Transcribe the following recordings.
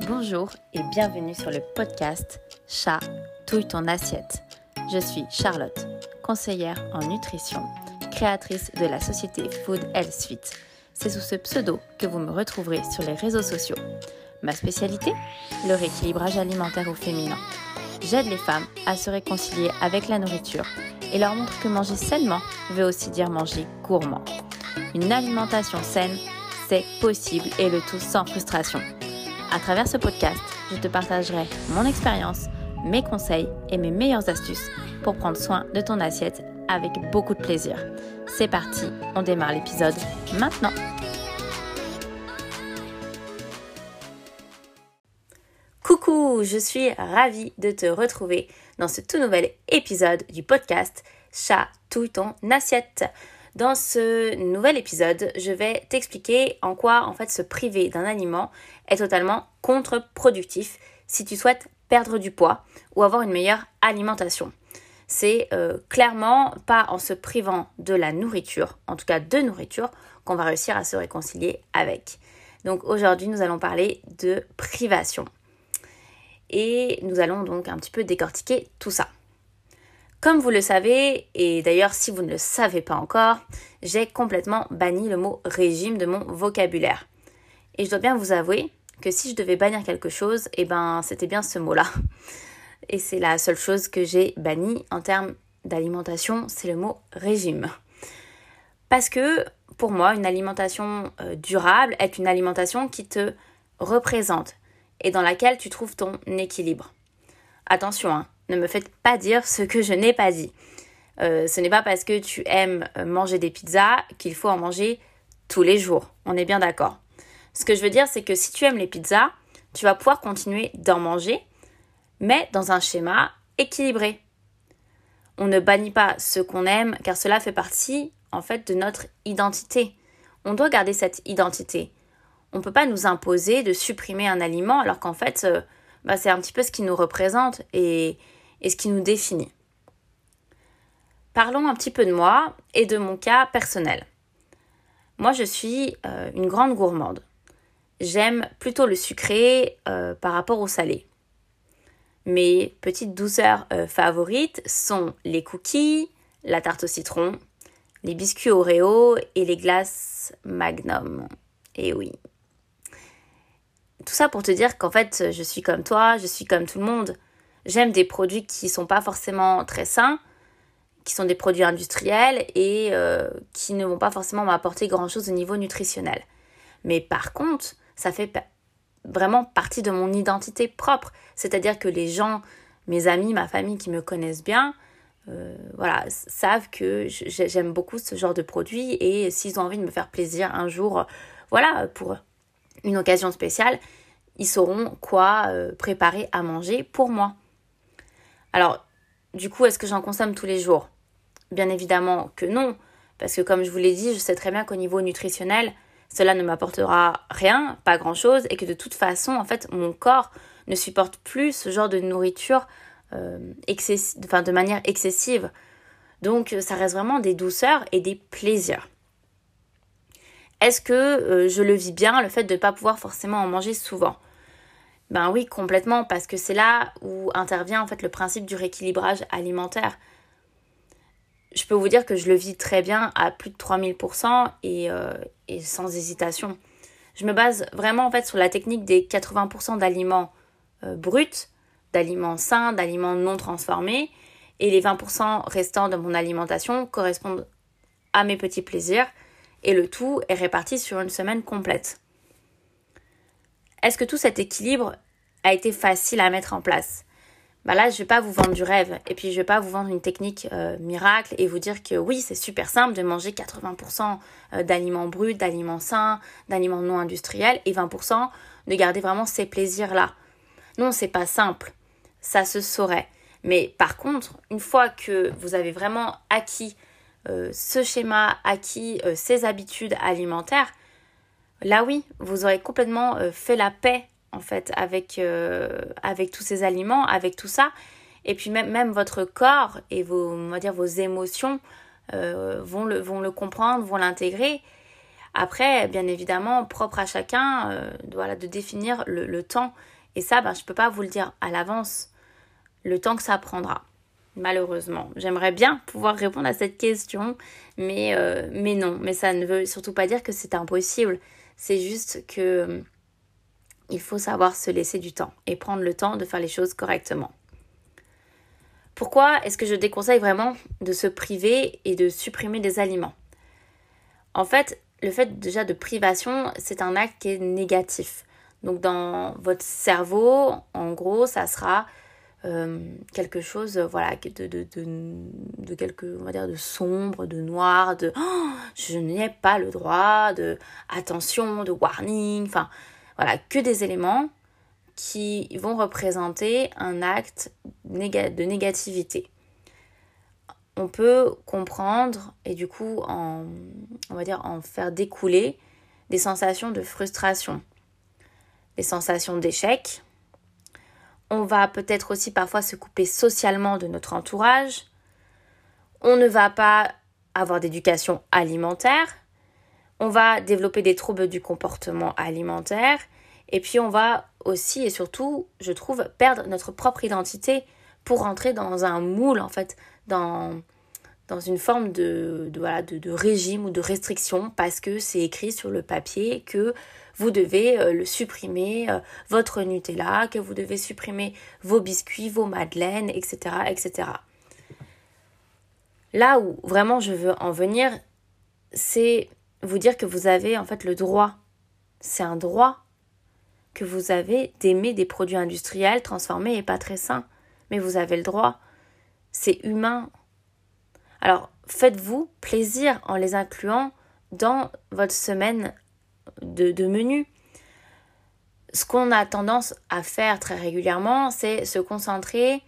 Bonjour et bienvenue sur le podcast Chat, touille ton assiette. Je suis Charlotte, conseillère en nutrition, créatrice de la société Food Health Suite. C'est sous ce pseudo que vous me retrouverez sur les réseaux sociaux. Ma spécialité Le rééquilibrage alimentaire au féminin. J'aide les femmes à se réconcilier avec la nourriture et leur montre que manger sainement veut aussi dire manger gourmand. Une alimentation saine, c'est possible et le tout sans frustration. À travers ce podcast, je te partagerai mon expérience, mes conseils et mes meilleures astuces pour prendre soin de ton assiette avec beaucoup de plaisir. C'est parti, on démarre l'épisode maintenant. Coucou, je suis ravie de te retrouver dans ce tout nouvel épisode du podcast Chatouille ton assiette. Dans ce nouvel épisode, je vais t'expliquer en quoi en fait se priver d'un aliment est totalement contre-productif si tu souhaites perdre du poids ou avoir une meilleure alimentation. C'est euh, clairement pas en se privant de la nourriture, en tout cas de nourriture, qu'on va réussir à se réconcilier avec. Donc aujourd'hui, nous allons parler de privation. Et nous allons donc un petit peu décortiquer tout ça. Comme vous le savez, et d'ailleurs si vous ne le savez pas encore, j'ai complètement banni le mot régime de mon vocabulaire. Et je dois bien vous avouer que si je devais bannir quelque chose, eh ben c'était bien ce mot-là. Et c'est la seule chose que j'ai banni en termes d'alimentation, c'est le mot régime. Parce que pour moi, une alimentation euh, durable est une alimentation qui te représente et dans laquelle tu trouves ton équilibre. Attention, hein, ne me faites pas dire ce que je n'ai pas dit. Euh, ce n'est pas parce que tu aimes euh, manger des pizzas qu'il faut en manger tous les jours. On est bien d'accord. Ce que je veux dire, c'est que si tu aimes les pizzas, tu vas pouvoir continuer d'en manger, mais dans un schéma équilibré. On ne bannit pas ce qu'on aime car cela fait partie en fait de notre identité. On doit garder cette identité. On ne peut pas nous imposer de supprimer un aliment alors qu'en fait, euh, bah, c'est un petit peu ce qui nous représente et ce qui nous définit. Parlons un petit peu de moi et de mon cas personnel. Moi, je suis euh, une grande gourmande. J'aime plutôt le sucré euh, par rapport au salé. Mes petites douceurs euh, favorites sont les cookies, la tarte au citron, les biscuits Oreo et les glaces Magnum. Et oui. Tout ça pour te dire qu'en fait, je suis comme toi, je suis comme tout le monde. J'aime des produits qui ne sont pas forcément très sains, qui sont des produits industriels et euh, qui ne vont pas forcément m'apporter grand-chose au niveau nutritionnel. Mais par contre, ça fait vraiment partie de mon identité propre. C'est-à-dire que les gens, mes amis, ma famille qui me connaissent bien, euh, voilà, savent que j'aime beaucoup ce genre de produits et s'ils ont envie de me faire plaisir un jour, voilà, pour une occasion spéciale, ils sauront quoi euh, préparer à manger pour moi. Alors, du coup, est-ce que j'en consomme tous les jours? Bien évidemment que non, parce que comme je vous l'ai dit, je sais très bien qu'au niveau nutritionnel, cela ne m'apportera rien, pas grand-chose, et que de toute façon, en fait, mon corps ne supporte plus ce genre de nourriture euh, de manière excessive. Donc, ça reste vraiment des douceurs et des plaisirs. Est-ce que euh, je le vis bien, le fait de ne pas pouvoir forcément en manger souvent? Ben oui, complètement, parce que c'est là où intervient en fait le principe du rééquilibrage alimentaire. Je peux vous dire que je le vis très bien à plus de 3000% et, euh, et sans hésitation. Je me base vraiment en fait sur la technique des 80% d'aliments euh, bruts, d'aliments sains, d'aliments non transformés, et les 20% restants de mon alimentation correspondent à mes petits plaisirs, et le tout est réparti sur une semaine complète. Est-ce que tout cet équilibre a été facile à mettre en place? Bah là, je vais pas vous vendre du rêve et puis je vais pas vous vendre une technique euh, miracle et vous dire que oui, c'est super simple de manger 80% euh, d'aliments bruts, d'aliments sains, d'aliments non industriels et 20% de garder vraiment ces plaisirs-là. Non, c'est pas simple. Ça se saurait. Mais par contre, une fois que vous avez vraiment acquis euh, ce schéma, acquis ces habitudes alimentaires, là oui, vous aurez complètement fait la paix en fait avec, euh, avec tous ces aliments, avec tout ça. Et puis même, votre corps et vos, on émotions euh, vont, le, vont le comprendre, vont l'intégrer. Après, bien évidemment, propre à chacun, euh, de définir le, temps. Et ça, ben, je ne peux pas vous le dire à l'avance, le temps que ça prendra. Malheureusement. J'aimerais bien pouvoir répondre à cette question, euh, mais non. Mais ça ne veut surtout pas dire que c'est impossible. C'est juste que il faut savoir se laisser du temps et prendre le temps de faire les choses correctement. Pourquoi est-ce que je déconseille vraiment de se priver et de supprimer des aliments? En fait, le fait déjà de privation, c'est un acte qui est négatif. Donc dans votre cerveau, en gros, ça sera euh, quelque chose voilà de, de, quelque on va dire de sombre de noir de oh, je n'ai pas le droit de attention de warning enfin voilà que des éléments qui vont représenter un acte de négativité on peut comprendre et du coup on va dire en faire découler des sensations de frustration, des sensations d'échec. On va peut-être aussi parfois se couper socialement de notre entourage. On ne va pas avoir d'éducation alimentaire. On va développer des troubles du comportement alimentaire. Et puis on va aussi et surtout, je trouve, perdre notre propre identité pour rentrer dans un moule en fait dans, dans une forme de, de, voilà, de, régime ou de restriction parce que c'est écrit sur le papier que vous devez euh, le supprimer, euh, votre Nutella, que vous devez supprimer vos biscuits, vos madeleines, etc., etc. Là où vraiment je veux en venir, c'est vous dire que vous avez en fait le droit, c'est un droit que vous avez d'aimer des produits industriels transformés et pas très sains, mais vous avez le droit c'est humain. Alors, faites-vous plaisir en les incluant dans votre semaine de, menu. Ce qu'on a tendance à faire très régulièrement, c'est se concentrer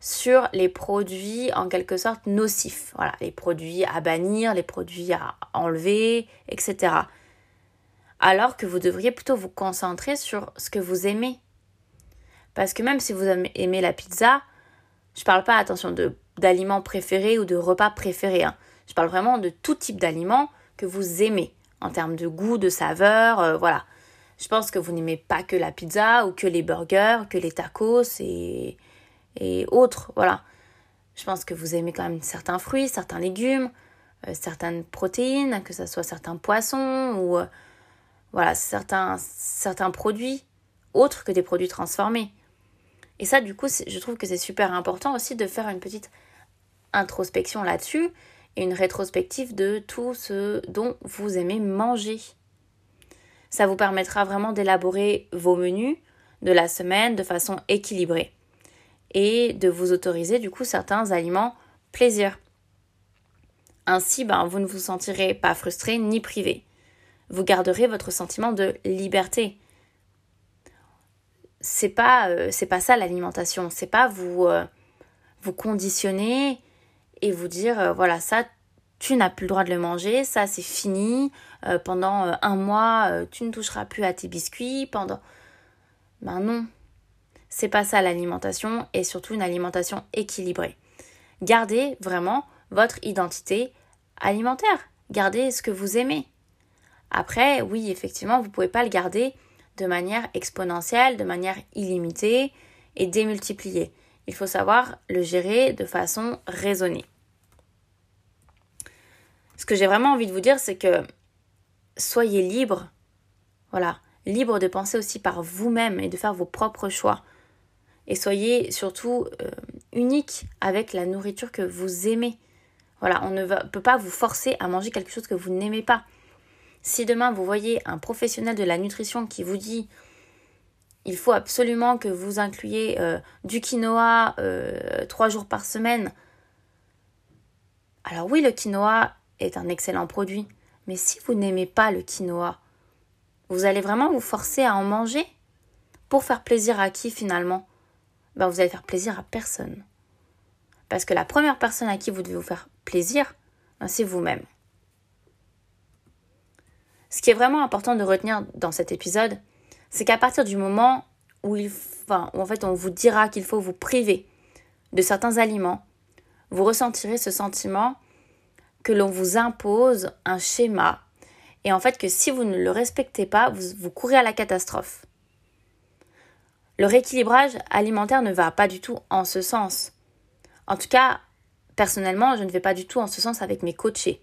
sur les produits en quelque sorte nocifs. Voilà, les produits à bannir, les produits à enlever, etc. Alors que vous devriez plutôt vous concentrer sur ce que vous aimez. Parce que même si vous aimez la pizza, je parle pas, attention, d'aliments préférés ou de repas préférés. Hein. Je parle vraiment de tout type d'aliments que vous aimez en termes de goût, de saveur, euh, voilà. Je pense que vous n'aimez pas que la pizza ou que les burgers, que les tacos et, autres, voilà. Je pense que vous aimez quand même certains fruits, certains légumes, euh, certaines protéines, que ce soit certains poissons ou euh, voilà, certains, certains produits autres que des produits transformés. Et ça, du coup, je trouve que c'est super important aussi de faire une petite introspection là-dessus une rétrospective de tout ce dont vous aimez manger. Ça vous permettra vraiment d'élaborer vos menus de la semaine de façon équilibrée et de vous autoriser du coup certains aliments plaisir. Ainsi, ben, vous ne vous sentirez pas frustré ni privé. Vous garderez votre sentiment de liberté c'est pas euh, pas ça l'alimentation c'est pas vous euh, vous conditionner et vous dire euh, voilà ça tu n'as plus le droit de le manger ça c'est fini pendant un mois tu ne toucheras plus à tes biscuits pendant ben non. C'est pas ça l'alimentation et surtout une alimentation équilibrée. Gardez vraiment votre identité alimentaire. Gardez ce que vous aimez. Après oui effectivement vous pouvez pas le garder de manière exponentielle, de manière illimitée et démultipliée. Il faut savoir le gérer de façon raisonnée. Ce que j'ai vraiment envie de vous dire, c'est que soyez libre, voilà, libre de penser aussi par vous-même et de faire vos propres choix. Et soyez surtout euh, unique avec la nourriture que vous aimez. Voilà, on ne peut pas vous forcer à manger quelque chose que vous n'aimez pas. Si demain vous voyez un professionnel de la nutrition qui vous dit il faut absolument que vous incluiez euh, du quinoa euh, trois jours par semaine, alors oui, le quinoa est un excellent produit, mais si vous n'aimez pas le quinoa, vous allez vraiment vous forcer à en manger pour faire plaisir à qui finalement? Ben, Vous allez faire plaisir à personne. Parce que la première personne à qui vous devez vous faire plaisir, ben, c'est vous-même. Ce qui est vraiment important de retenir dans cet épisode, c'est qu'à partir du moment où, il, en fait on vous dira qu'il faut vous priver de certains aliments, vous ressentirez ce sentiment que l'on vous impose un schéma et en fait que si vous ne le respectez pas, vous, vous courez à la catastrophe. Le rééquilibrage alimentaire ne va pas du tout en ce sens. En tout cas, personnellement, je ne vais pas du tout en ce sens avec mes coachés.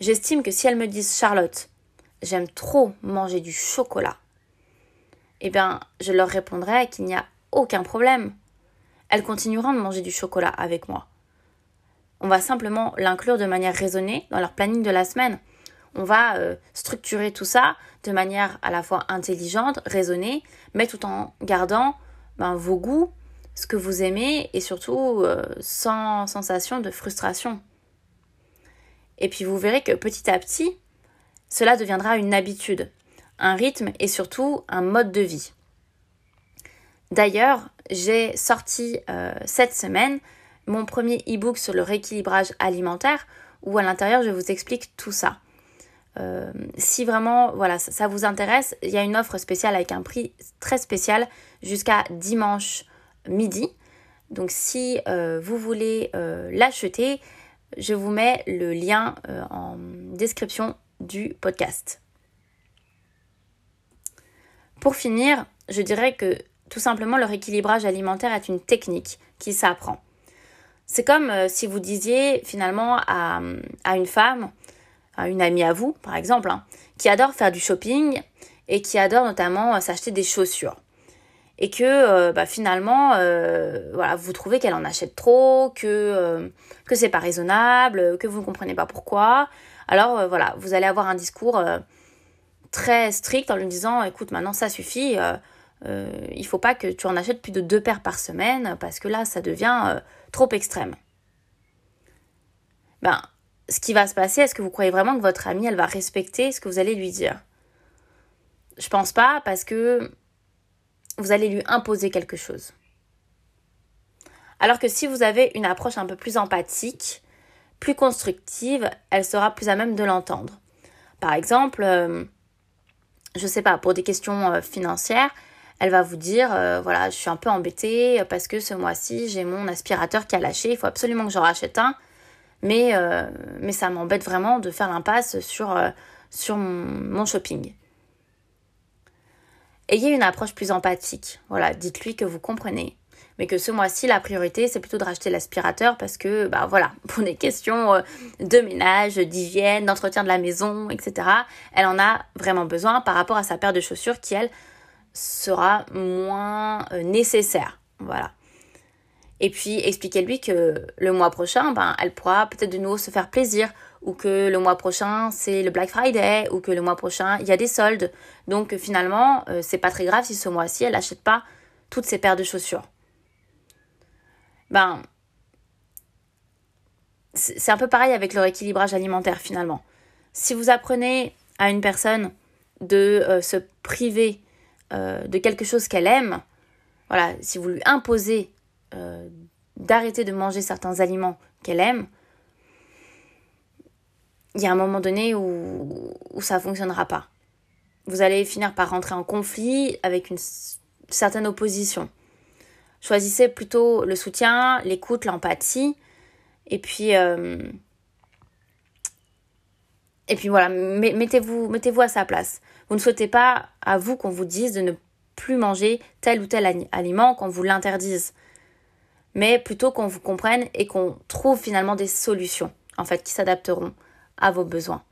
J'estime que si elles me disent Charlotte, j'aime trop manger du chocolat, eh bien, je leur répondrai qu'il n'y a aucun problème. Elles continueront de manger du chocolat avec moi. On va simplement l'inclure de manière raisonnée dans leur planning de la semaine. On va euh, structurer tout ça de manière à la fois intelligente, raisonnée, mais tout en gardant ben, vos goûts, ce que vous aimez et surtout euh, sans sensation de frustration. Et puis vous verrez que petit à petit, cela deviendra une habitude, un rythme et surtout un mode de vie. D'ailleurs, j'ai sorti euh, cette semaine mon premier e-book sur le rééquilibrage alimentaire où à l'intérieur je vous explique tout ça. Euh, si vraiment voilà, ça, vous intéresse, il y a une offre spéciale avec un prix très spécial jusqu'à dimanche midi. Donc si euh, vous voulez l'acheter, je vous mets le lien en description du podcast. Pour finir, je dirais que tout simplement le rééquilibrage alimentaire est une technique qui s'apprend. C'est comme si vous disiez finalement à, à une femme, une amie à vous, par exemple, hein, qui adore faire du shopping et qui adore notamment euh, s'acheter des chaussures. Et que euh, bah, finalement, euh, voilà, vous trouvez qu'elle en achète trop, que, que c'est pas raisonnable, que vous ne comprenez pas pourquoi. Alors voilà, vous allez avoir un discours très strict en lui disant écoute, maintenant ça suffit, il faut pas que tu en achètes plus de deux paires par semaine parce que là ça devient trop extrême. Ben, ce qui va se passer, est-ce que vous croyez vraiment que votre amie, elle va respecter ce que vous allez lui dire? Je pense pas parce que vous allez lui imposer quelque chose. Alors que si vous avez une approche un peu plus empathique, plus constructive, elle sera plus à même de l'entendre. Par exemple, euh, je sais pas, pour des questions euh, financières, elle va vous dire euh, voilà, je suis un peu embêtée parce que ce mois-ci, j'ai mon aspirateur qui a lâché, il faut absolument que j'en rachète un. Mais, euh, mais ça m'embête vraiment de faire l'impasse sur, euh, sur mon, shopping. Ayez une approche plus empathique. Voilà, dites-lui que vous comprenez. Mais que ce mois-ci, la priorité, c'est plutôt de racheter l'aspirateur parce que, bah voilà, pour des questions euh, de ménage, d'hygiène, d'entretien de la maison, etc., elle en a vraiment besoin par rapport à sa paire de chaussures qui, elle, sera moins nécessaire. Voilà. Et puis expliquez-lui que le mois prochain, ben, elle pourra peut-être de nouveau se faire plaisir. Ou que le mois prochain, c'est le Black Friday. Ou que le mois prochain, il y a des soldes. Donc finalement, euh, c'est pas très grave si ce mois-ci, elle n'achète pas toutes ses paires de chaussures. Ben, c'est un peu pareil avec le rééquilibrage alimentaire finalement. Si vous apprenez à une personne de euh, se priver euh, de quelque chose qu'elle aime, voilà, si vous lui imposez euh, d'arrêter de manger certains aliments qu'elle aime, il y a un moment donné où, ça ne fonctionnera pas. Vous allez finir par rentrer en conflit avec une certaine opposition. Choisissez plutôt le soutien, l'écoute, l'empathie, et puis euh, et puis voilà, mettez-vous à sa place. Vous ne souhaitez pas à vous qu'on vous dise de ne plus manger tel ou tel aliment, qu'on vous l'interdise mais plutôt qu'on vous comprenne et qu'on trouve finalement des solutions, en fait, qui s'adapteront à vos besoins.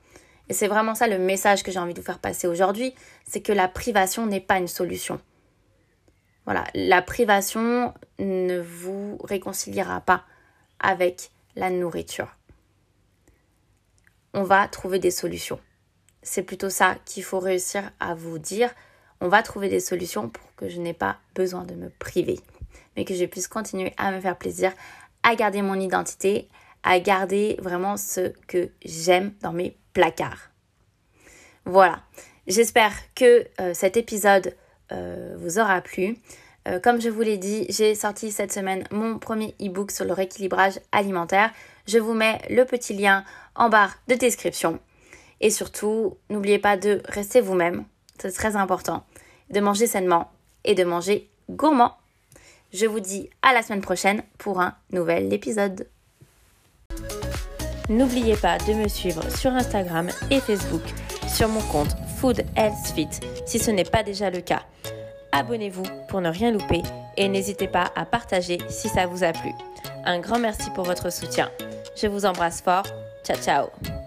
Et c'est vraiment ça le message que j'ai envie de vous faire passer aujourd'hui, c'est que la privation n'est pas une solution. Voilà, la privation ne vous réconciliera pas avec la nourriture. On va trouver des solutions. C'est plutôt ça qu'il faut réussir à vous dire. On va trouver des solutions pour que je n'ai pas besoin de me priver mais que je puisse continuer à me faire plaisir, à garder mon identité, à garder vraiment ce que j'aime dans mes placards. Voilà, j'espère que euh, cet épisode euh, vous aura plu. Euh, comme je vous l'ai dit, j'ai sorti cette semaine mon premier e-book sur le rééquilibrage alimentaire. Je vous mets le petit lien en barre de description. Et surtout, n'oubliez pas de rester vous-même, c'est très important, de manger sainement et de manger gourmand. Je vous dis à la semaine prochaine pour un nouvel épisode. N'oubliez pas de me suivre sur Instagram et Facebook sur mon compte Food Health Fit si ce n'est pas déjà le cas. Abonnez-vous pour ne rien louper et n'hésitez pas à partager si ça vous a plu. Un grand merci pour votre soutien. Je vous embrasse fort. Ciao ciao